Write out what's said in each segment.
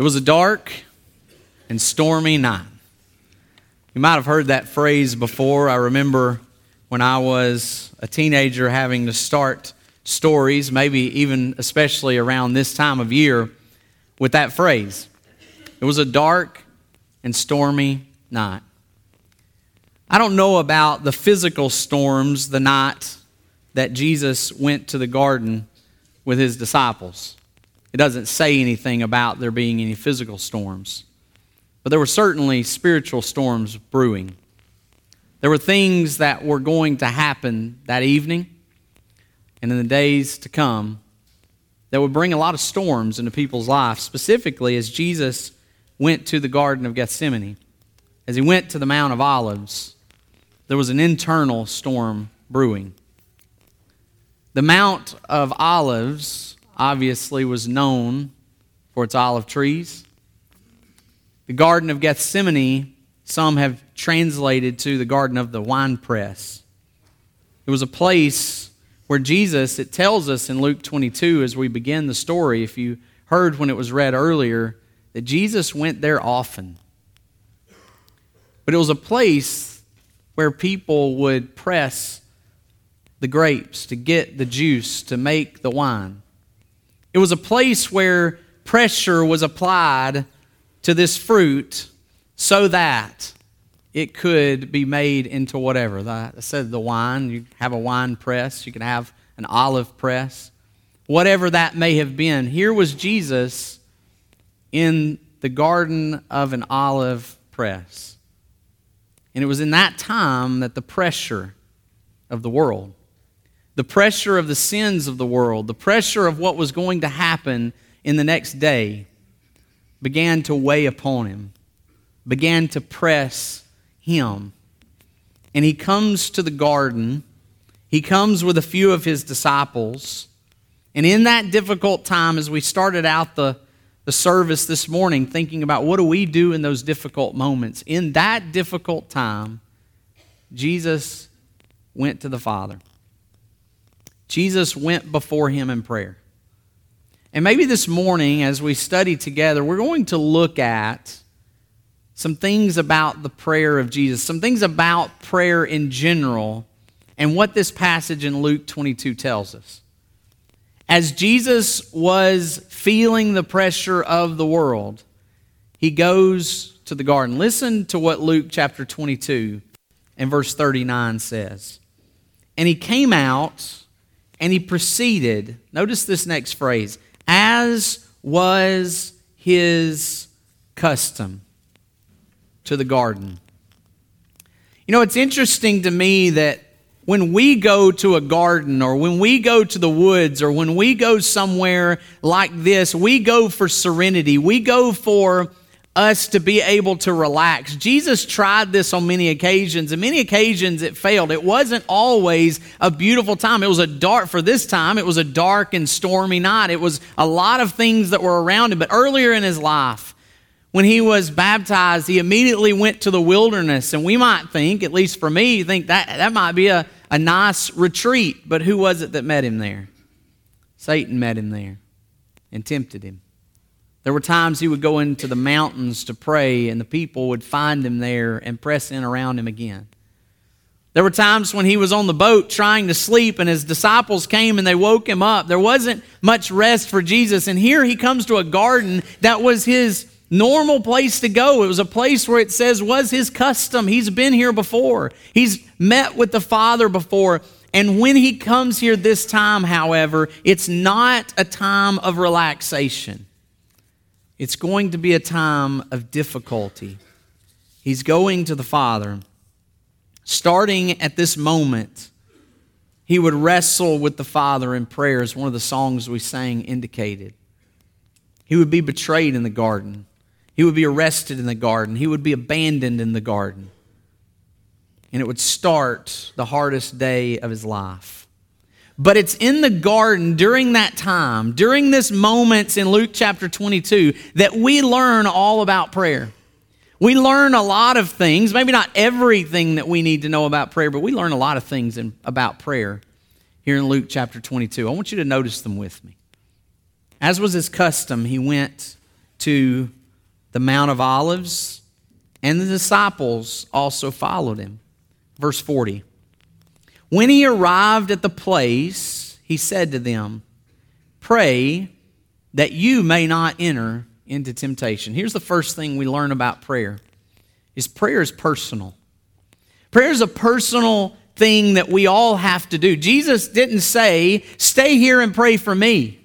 It was a dark and stormy night. You might have heard that phrase before. I remember when I was a teenager having to start stories, maybe even especially around this time of year, with that phrase. It was a dark and stormy night. I don't know about the physical storms the night that Jesus went to the garden with his disciples. It doesn't say anything about there being any physical storms. But there were certainly spiritual storms brewing. There were things that were going to happen that evening and in the days to come that would bring a lot of storms into people's lives, specifically as Jesus went to the Garden of Gethsemane. As he went to the Mount of Olives, there was an internal storm brewing. The Mount of Olives obviously was known for its olive trees. The Garden of Gethsemane, some have translated to the Garden of the Winepress. It was a place where Jesus, it tells us in Luke 22 as we begin the story, if you heard when it was read earlier, that Jesus went there often. But it was a place where people would press the grapes to get the juice to make the wine. It was a place where pressure was applied to this fruit so that it could be made into whatever. I said the wine, you have a wine press, you can have an olive press, whatever that may have been. Here was Jesus in the garden of an olive press. And it was in that time that the pressure of the world, the pressure of the sins of the world, the pressure of what was going to happen in the next day began to weigh upon him, began to press him. And he comes to the garden. He comes with a few of his disciples. And in that difficult time, as we started out the, the service this morning, thinking about what do we do in those difficult moments, in that difficult time, Jesus went to the Father. Jesus went before him in prayer. And maybe this morning, as we study together, we're going to look at some things about the prayer of Jesus, some things about prayer in general, and what this passage in Luke 22 tells us. As Jesus was feeling the pressure of the world, he goes to the garden. Listen to what Luke chapter 22 and verse 39 says. And he came out and he proceeded, notice this next phrase as was his custom to the garden. You know, it's interesting to me that when we go to a garden or when we go to the woods or when we go somewhere like this, we go for serenity. We go for us to be able to relax. Jesus tried this on many occasions, and many occasions it failed. It wasn't always a beautiful time. It was a dark, for this time, it was a dark and stormy night. It was a lot of things that were around him. But earlier in his life, when he was baptized, he immediately went to the wilderness. And we might think, at least for me, you think that that might be a, a nice retreat. But who was it that met him there? Satan met him there and tempted him. There were times he would go into the mountains to pray, and the people would find him there and press in around him again. There were times when he was on the boat trying to sleep, and his disciples came and they woke him up. There wasn't much rest for Jesus, and here he comes to a garden that was his normal place to go. It was a place where it says was his custom. He's been here before, he's met with the Father before. And when he comes here this time, however, it's not a time of relaxation. It's going to be a time of difficulty. He's going to the Father. Starting at this moment, he would wrestle with the Father in prayer, as one of the songs we sang indicated. He would be betrayed in the garden. He would be arrested in the garden. He would be abandoned in the garden. And it would start the hardest day of his life. But it's in the garden during that time, during this moments in Luke chapter 22, that we learn all about prayer. We learn a lot of things, maybe not everything that we need to know about prayer, but we learn a lot of things in, about prayer here in Luke chapter 22. I want you to notice them with me. As was his custom, he went to the Mount of Olives, and the disciples also followed him. Verse 40. When he arrived at the place, he said to them, Pray that you may not enter into temptation. Here's the first thing we learn about prayer is prayer is personal. Prayer is a personal thing that we all have to do. Jesus didn't say, "Stay here and pray for me."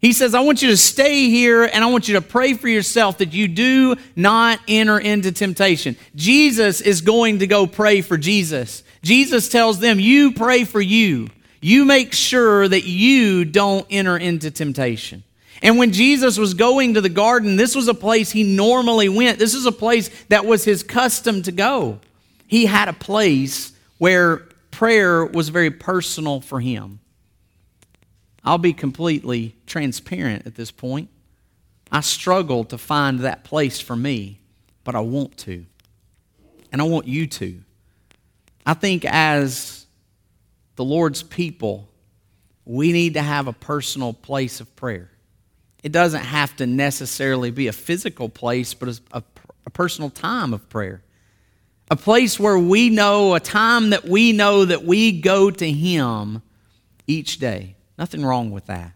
He says, I want you to stay here and I want you to pray for yourself that you do not enter into temptation. Jesus is going to go pray for Jesus. Jesus tells them, You pray for you. You make sure that you don't enter into temptation. And when Jesus was going to the garden, this was a place he normally went. This is a place that was his custom to go. He had a place where prayer was very personal for him. I'll be completely transparent at this point. I struggle to find that place for me, but I want to. And I want you to. I think as the Lord's people, we need to have a personal place of prayer. It doesn't have to necessarily be a physical place, but a, a, personal time of prayer. A place where we know, a time that we know that we go to Him each day. Nothing wrong with that.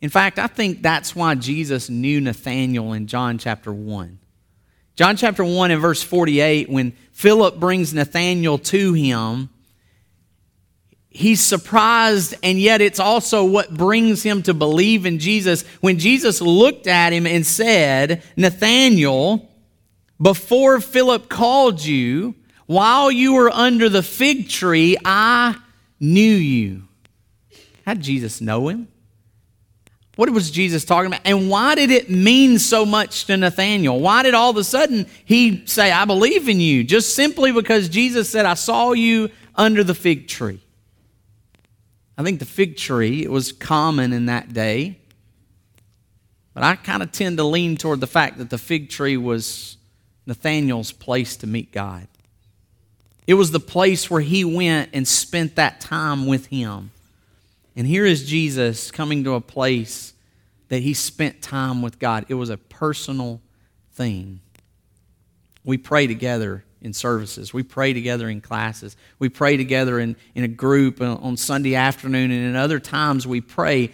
In fact, I think that's why Jesus knew Nathanael in John chapter 1. John chapter 1 and verse 48, when Philip brings Nathanael to him, he's surprised, and yet it's also what brings him to believe in Jesus. When Jesus looked at him and said, Nathanael, before Philip called you, while you were under the fig tree, I knew you. How did Jesus know him? What was Jesus talking about? And why did it mean so much to Nathanael? Why did all of a sudden he say, I believe in you? Just simply because Jesus said, I saw you under the fig tree. I think the fig tree, it was common in that day. But I kind of tend to lean toward the fact that the fig tree was Nathanael's place to meet God. It was the place where he went and spent that time with him. And here is Jesus coming to a place that he spent time with God. It was a personal thing. We pray together in services. We pray together in classes. We pray together in, in a group on Sunday afternoon, and in other times we pray.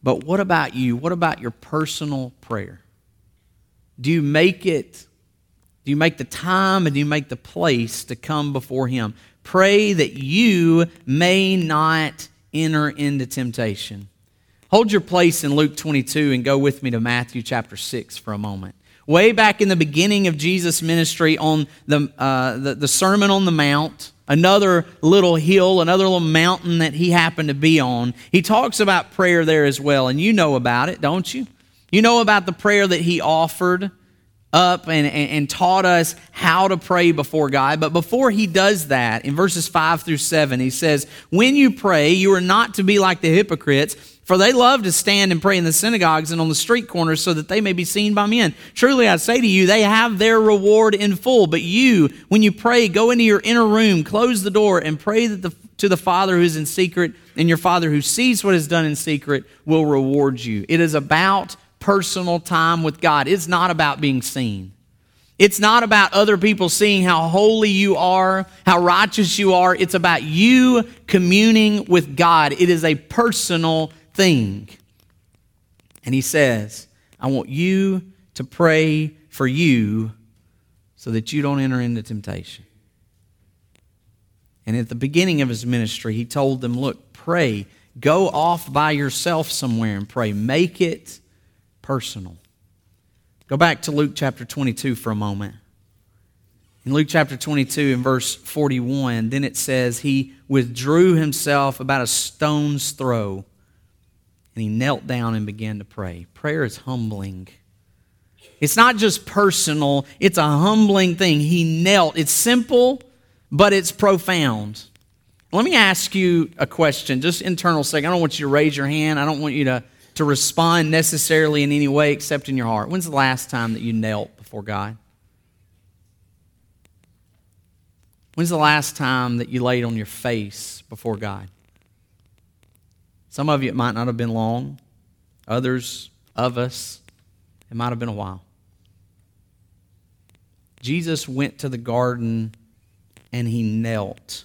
But what about you? What about your personal prayer? Do you make it, do you make the time and do you make the place to come before Him? Pray that you may not enter into temptation. Hold your place in Luke 22 and go with me to Matthew chapter 6 for a moment. Way back in the beginning of Jesus' ministry on the, uh, the, the Sermon on the Mount, another little hill, another little mountain that he happened to be on, he talks about prayer there as well. And you know about it, don't you? You know about the prayer that he offered up and, and, and, taught us how to pray before God. But before he does that, in verses 5 through 7, he says, When you pray, you are not to be like the hypocrites, for they love to stand and pray in the synagogues and on the street corners so that they may be seen by men. Truly, I say to you, they have their reward in full. But you, when you pray, go into your inner room, close the door, and pray that the, to the Father who is in secret, and your Father who sees what is done in secret will reward you. It is about personal time with God. It's not about being seen. It's not about other people seeing how holy you are, how righteous you are. It's about you communing with God. It is a personal thing. And he says, I want you to pray for you so that you don't enter into temptation. And at the beginning of his ministry, he told them, Look, pray. Go off by yourself somewhere and pray. Make it personal. Go back to Luke chapter 22 for a moment. In Luke chapter 22, in verse 41, then it says, He withdrew himself about a stone's throw, and he knelt down and began to pray. Prayer is humbling. It's not just personal, it's a humbling thing. He knelt. It's simple, but it's profound. Let me ask you a question, just internal second. I don't want you to raise your hand. I don't want you to to respond necessarily in any way except in your heart. When's the last time that you knelt before God? When's the last time that you laid on your face before God? Some of you, it might not have been long. Others of us It might have been a while. Jesus went to the garden and he knelt.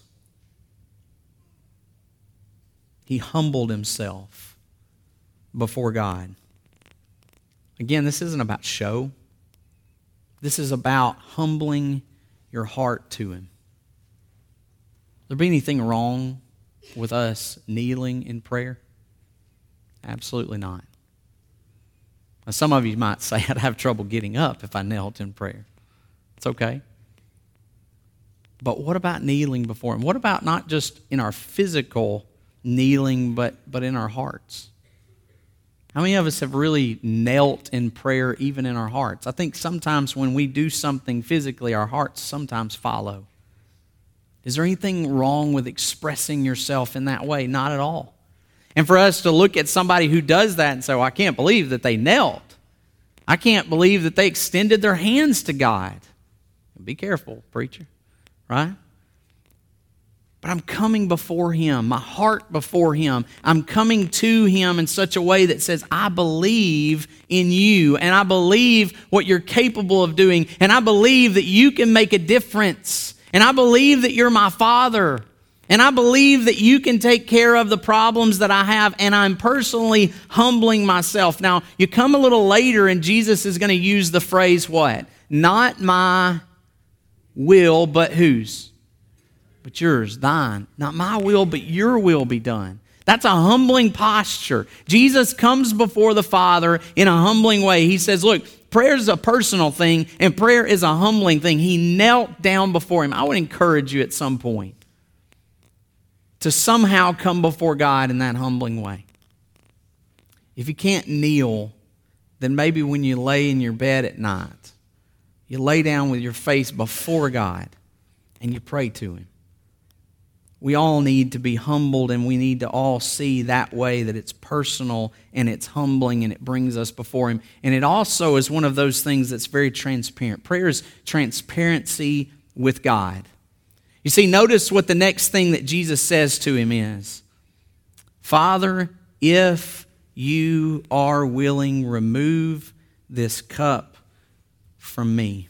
He humbled himself before God. Again, this isn't about show. This is about humbling your heart to Him. There be anything wrong with us kneeling in prayer? Absolutely not. Now, some of you might say I'd have trouble getting up if I knelt in prayer. It's okay. But what about kneeling before Him? What about not just in our physical kneeling, but, but in our hearts? How many of us have really knelt in prayer even in our hearts? I think sometimes when we do something physically, our hearts sometimes follow. Is there anything wrong with expressing yourself in that way? Not at all. And for us to look at somebody who does that and say, well, I can't believe that they knelt. I can't believe that they extended their hands to God. Be careful, preacher, right? But I'm coming before Him, my heart before Him. I'm coming to Him in such a way that says, I believe in you, and I believe what you're capable of doing, and I believe that you can make a difference, and I believe that you're my Father, and I believe that you can take care of the problems that I have, and I'm personally humbling myself. Now, you come a little later, and Jesus is going to use the phrase, What? Not my will, but whose? But yours, thine. Not my will, but your will be done. That's a humbling posture. Jesus comes before the Father in a humbling way. He says, Look, prayer is a personal thing, and prayer is a humbling thing. He knelt down before Him. I would encourage you at some point to somehow come before God in that humbling way. If you can't kneel, then maybe when you lay in your bed at night, you lay down with your face before God and you pray to Him we all need to be humbled and we need to all see that way that it's personal and it's humbling and it brings us before him. And it also is one of those things that's very transparent. Prayer is transparency with god. You see notice what the next thing that jesus says to him is. Father if you are willing remove this cup from me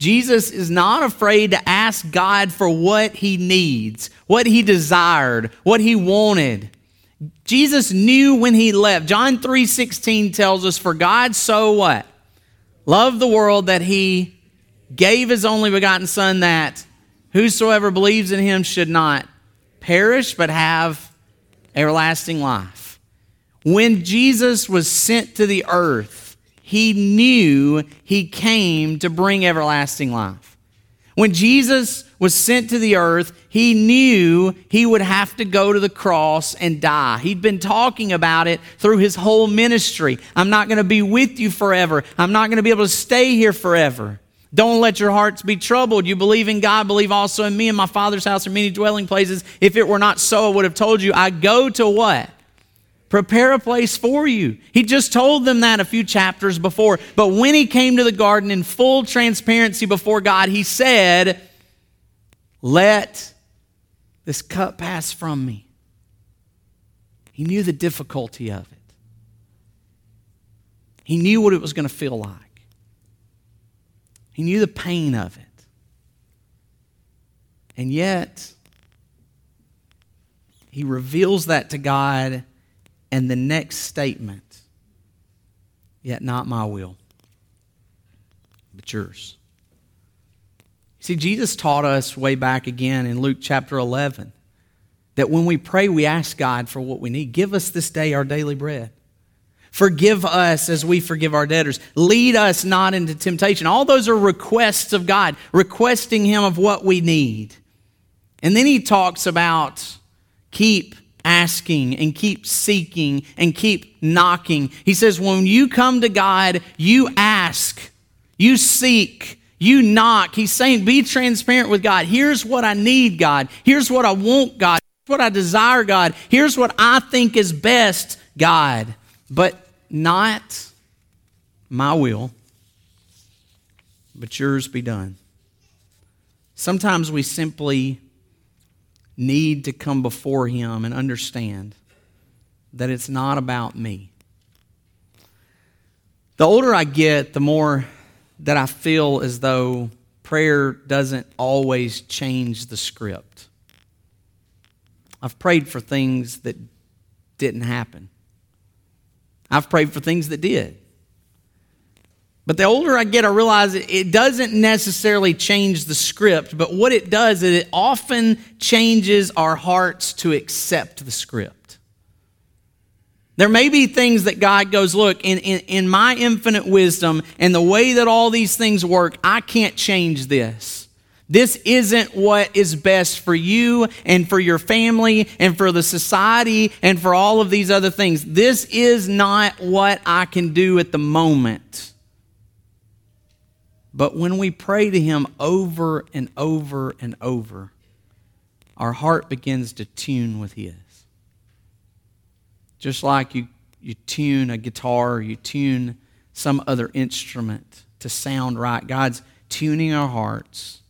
Jesus is not afraid to ask God for what he needs, what he desired, what he wanted. Jesus knew when he left. John 3:16 tells us for God so what? Loved the world that he gave his only begotten son that whosoever believes in him should not perish but have everlasting life. When Jesus was sent to the earth, he knew he came to bring everlasting life. When Jesus was sent to the earth, he knew he would have to go to the cross and die. He'd been talking about it through his whole ministry. I'm not going to be with you forever. I'm not going to be able to stay here forever. Don't let your hearts be troubled. You believe in God, believe also in me. In my Father's house are many dwelling places. If it were not so, I would have told you. I go to what? Prepare a place for you. He just told them that a few chapters before. But when he came to the garden in full transparency before God, he said, Let this cup pass from me. He knew the difficulty of it, he knew what it was going to feel like, he knew the pain of it. And yet, he reveals that to God and the next statement, yet not my will, but yours. See, Jesus taught us way back again in Luke chapter 11 that when we pray, we ask God for what we need. Give us this day our daily bread. Forgive us as we forgive our debtors. Lead us not into temptation. All those are requests of God, requesting Him of what we need. And then He talks about keep asking and keep seeking and keep knocking. He says, when you come to God, you ask, you seek, you knock. He's saying, be transparent with God. Here's what I need, God. Here's what I want, God. Here's what I desire, God. Here's what I think is best, God. But not my will, but yours be done. Sometimes we simply need to come before Him and understand that it's not about me. The older I get, the more that I feel as though prayer doesn't always change the script. I've prayed for things that didn't happen. I've prayed for things that did. But the older I get, I realize it doesn't necessarily change the script, but what it does is it often changes our hearts to accept the script. There may be things that God goes, Look, in, in, in my infinite wisdom and the way that all these things work, I can't change this. This isn't what is best for you and for your family and for the society and for all of these other things. This is not what I can do at the moment. But when we pray to Him over and over and over, our heart begins to tune with His. Just like you, you tune a guitar, you tune some other instrument to sound right. God's tuning our hearts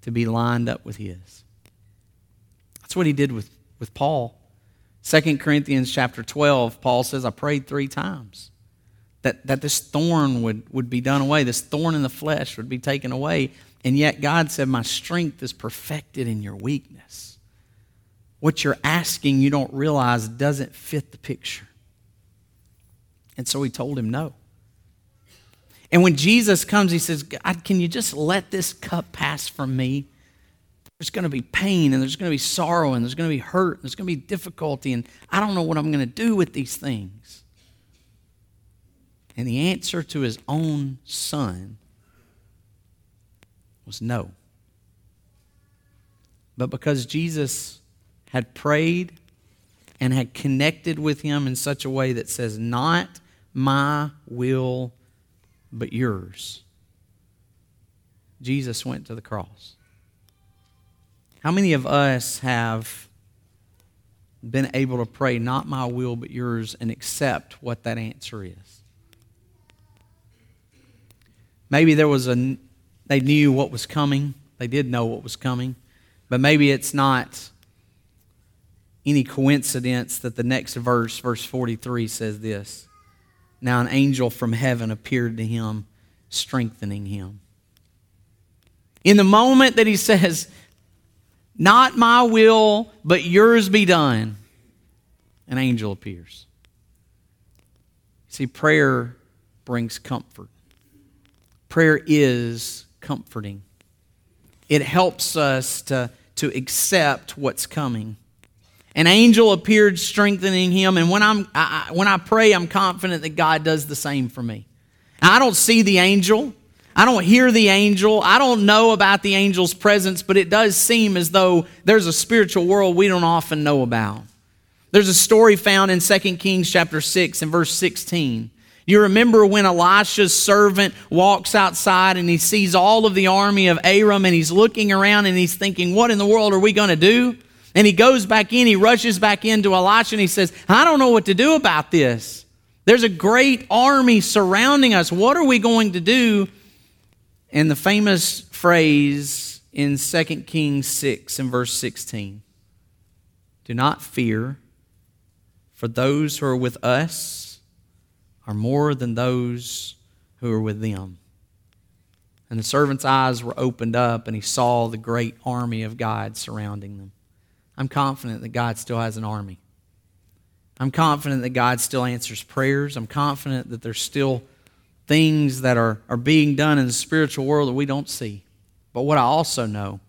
to be lined up with His. That's what He did with, with Paul. 2 Corinthians chapter 12, Paul says, I prayed three times that, that this thorn would, would be done away, this thorn in the flesh would be taken away. And yet God said, My strength is perfected in your weakness. What you're asking, you don't realize doesn't fit the picture. And so he told him no. And when Jesus comes, he says, God, can you just let this cup pass from me? There's going to be pain and there's going to be sorrow and there's going to be hurt and there's going to be difficulty and I don't know what I'm going to do with these things. And the answer to his own son was no. But because Jesus had prayed and had connected with him in such a way that says, Not my will, but yours, Jesus went to the cross. How many of us have been able to pray, Not my will, but yours, and accept what that answer is? Maybe there was a, they knew what was coming. They did know what was coming. But maybe it's not any coincidence that the next verse, verse 43, says this Now an angel from heaven appeared to him, strengthening him. In the moment that he says, Not my will, but yours be done, an angel appears. See, prayer brings comfort prayer is comforting. It helps us to, to accept what's coming. An angel appeared strengthening him, and when, I'm, I, when I pray, I'm confident that God does the same for me. I don't see the angel. I don't hear the angel. I don't know about the angel's presence, but it does seem as though there's a spiritual world we don't often know about. There's a story found in 2 Kings chapter 6 and verse 16 you remember when Elisha's servant walks outside and he sees all of the army of Aram and he's looking around and he's thinking, What in the world are we going to do? And he goes back in, he rushes back into Elisha and he says, I don't know what to do about this. There's a great army surrounding us. What are we going to do? And the famous phrase in 2 Kings 6 and verse 16 Do not fear, for those who are with us are more than those who are with them. And the servant's eyes were opened up, and he saw the great army of God surrounding them. I'm confident that God still has an army. I'm confident that God still answers prayers. I'm confident that there's still things that are, are being done in the spiritual world that we don't see. But what I also know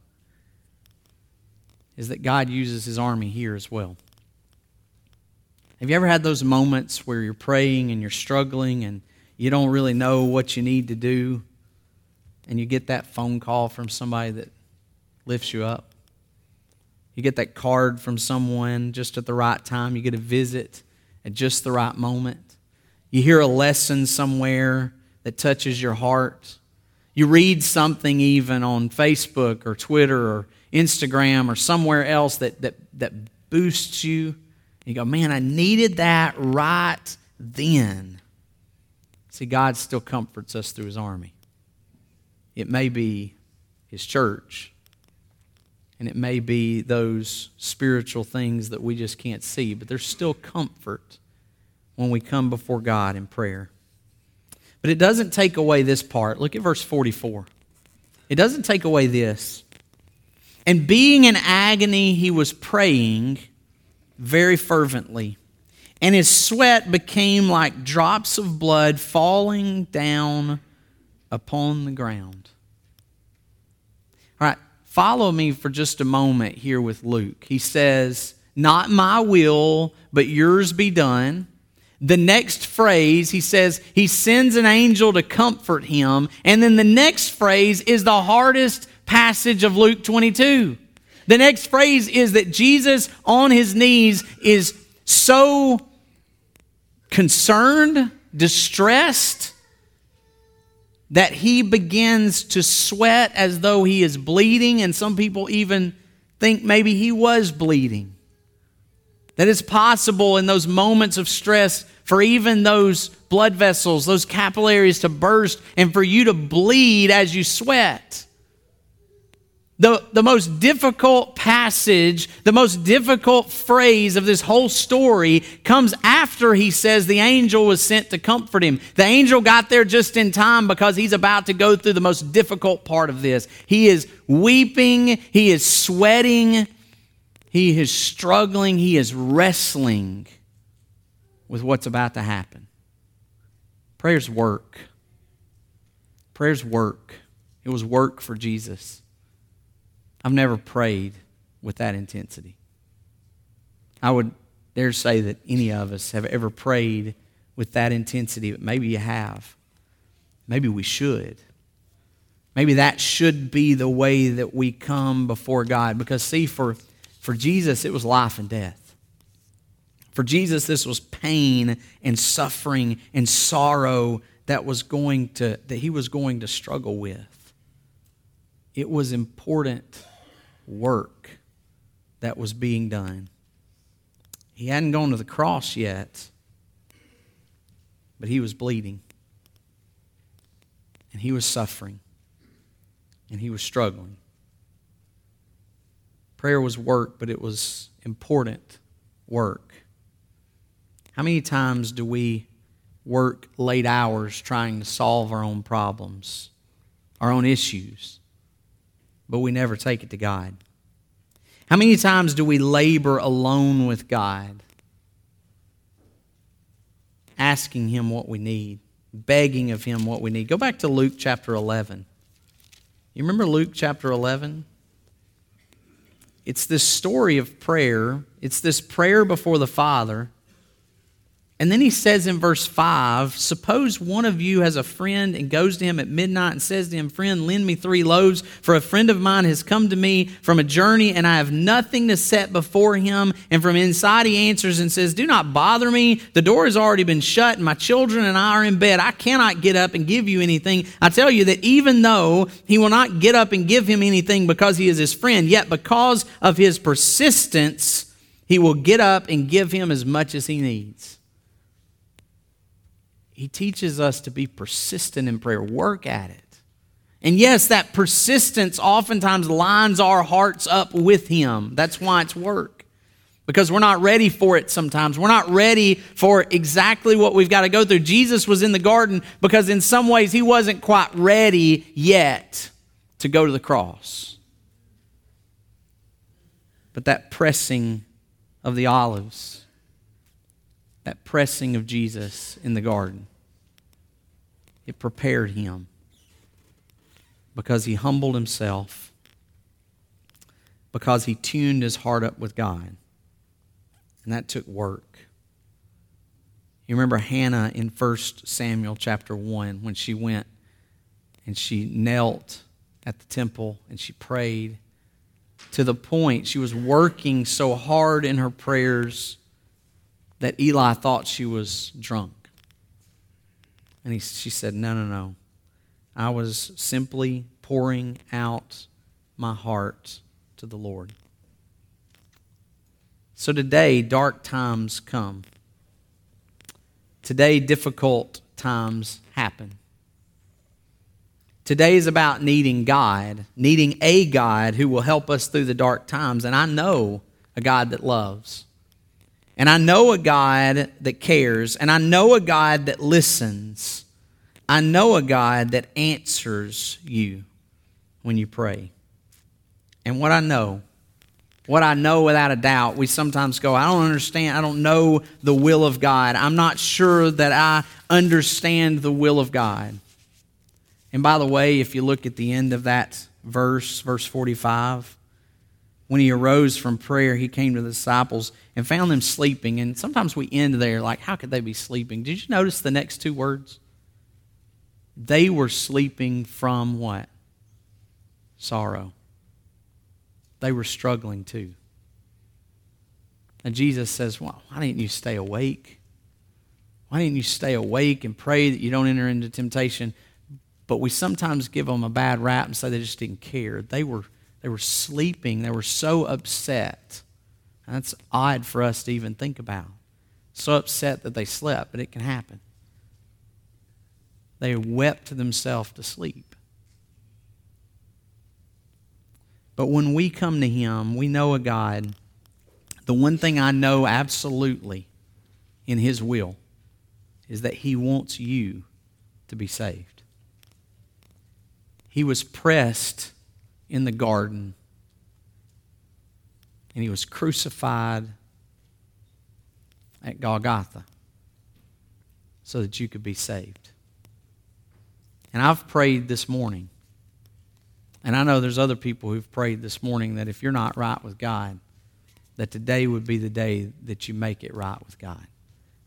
is that God uses his army here as well. Have you ever had those moments where you're praying and you're struggling and you don't really know what you need to do and you get that phone call from somebody that lifts you up? You get that card from someone just at the right time. You get a visit at just the right moment. You hear a lesson somewhere that touches your heart. You read something even on Facebook or Twitter or Instagram or somewhere else that, that, that boosts you you go, man, I needed that right then. See, God still comforts us through His army. It may be His church, and it may be those spiritual things that we just can't see, but there's still comfort when we come before God in prayer. But it doesn't take away this part. Look at verse 44. It doesn't take away this. And being in agony, he was praying very fervently. And his sweat became like drops of blood falling down upon the ground. All right, follow me for just a moment here with Luke. He says, Not my will, but yours be done. The next phrase, he says, he sends an angel to comfort him. And then the next phrase is the hardest passage of Luke 22. The next phrase is that Jesus on his knees is so concerned, distressed, that he begins to sweat as though he is bleeding. And some people even think maybe he was bleeding. That it's possible in those moments of stress for even those blood vessels, those capillaries to burst, and for you to bleed as you sweat. The, the most difficult passage, the most difficult phrase of this whole story comes after he says the angel was sent to comfort him. The angel got there just in time because he's about to go through the most difficult part of this. He is weeping, he is sweating, he is struggling, he is wrestling with what's about to happen. Prayers work. Prayers work. It was work for Jesus. I've never prayed with that intensity. I would dare say that any of us have ever prayed with that intensity, but maybe you have. Maybe we should. Maybe that should be the way that we come before God. Because, see, for for Jesus, it was life and death. For Jesus, this was pain and suffering and sorrow that was going to that he was going to struggle with. It was important work that was being done. He hadn't gone to the cross yet, but he was bleeding. And he was suffering. And he was struggling. Prayer was work, but it was important work. How many times do we work late hours trying to solve our own problems, our own issues, but we never take it to God? How many times do we labor alone with God, asking Him what we need, begging of Him what we need? Go back to Luke chapter 11. You remember Luke chapter 11? It's this story of prayer. It's this prayer before the Father. And then he says in verse 5 Suppose one of you has a friend and goes to him at midnight and says to him, Friend, lend me three loaves, for a friend of mine has come to me from a journey, and I have nothing to set before him. And from inside he answers and says, Do not bother me. The door has already been shut, and my children and I are in bed. I cannot get up and give you anything. I tell you that even though he will not get up and give him anything because he is his friend, yet because of his persistence, he will get up and give him as much as he needs he teaches us to be persistent in prayer, work at it. And yes, that persistence oftentimes lines our hearts up with Him. That's why it's work. Because we're not ready for it sometimes. We're not ready for exactly what we've got to go through. Jesus was in the garden because, in some ways, He wasn't quite ready yet to go to the cross. But that pressing of the olives, that pressing of Jesus in the garden. It prepared him because he humbled himself, because he tuned his heart up with God. And that took work. You remember Hannah in 1 Samuel chapter 1 when she went and she knelt at the temple and she prayed to the point she was working so hard in her prayers that Eli thought she was drunk. And he, she said, No, no, no. I was simply pouring out my heart to the Lord. So today, dark times come. Today, difficult times happen. Today is about needing God, needing a God who will help us through the dark times. And I know a God that loves. And I know a God that cares, and I know a God that listens. I know a God that answers you when you pray. And what I know, what I know without a doubt, we sometimes go, I don't understand. I don't know the will of God. I'm not sure that I understand the will of God. And by the way, if you look at the end of that verse, verse 45, when he arose from prayer, he came to the disciples and found them sleeping. And sometimes we end there like, how could they be sleeping? Did you notice the next two words? They were sleeping from what? Sorrow. They were struggling too. And Jesus says, well, why didn't you stay awake? Why didn't you stay awake and pray that you don't enter into temptation? But we sometimes give them a bad rap and say they just didn't care. They were they were sleeping. They were so upset. That's odd for us to even think about. So upset that they slept, but it can happen. They wept themselves to sleep. But when we come to Him, we know a God. The one thing I know absolutely in His will is that He wants you to be saved. He was pressed in the garden. And he was crucified at Golgotha so that you could be saved. And I've prayed this morning. And I know there's other people who've prayed this morning that if you're not right with God, that today would be the day that you make it right with God.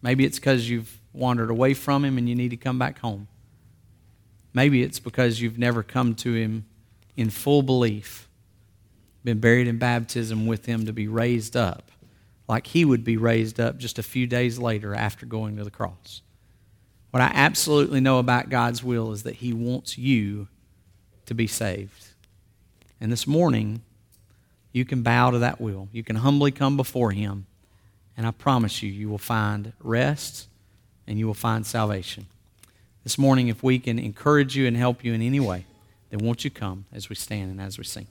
Maybe it's because you've wandered away from Him and you need to come back home. Maybe it's because you've never come to Him in full belief, been buried in baptism with him to be raised up, like he would be raised up just a few days later after going to the cross. What I absolutely know about God's will is that he wants you to be saved. And this morning, you can bow to that will. You can humbly come before him. And I promise you, you will find rest and you will find salvation. This morning, if we can encourage you and help you in any way, then won't you come as we stand and as we sing?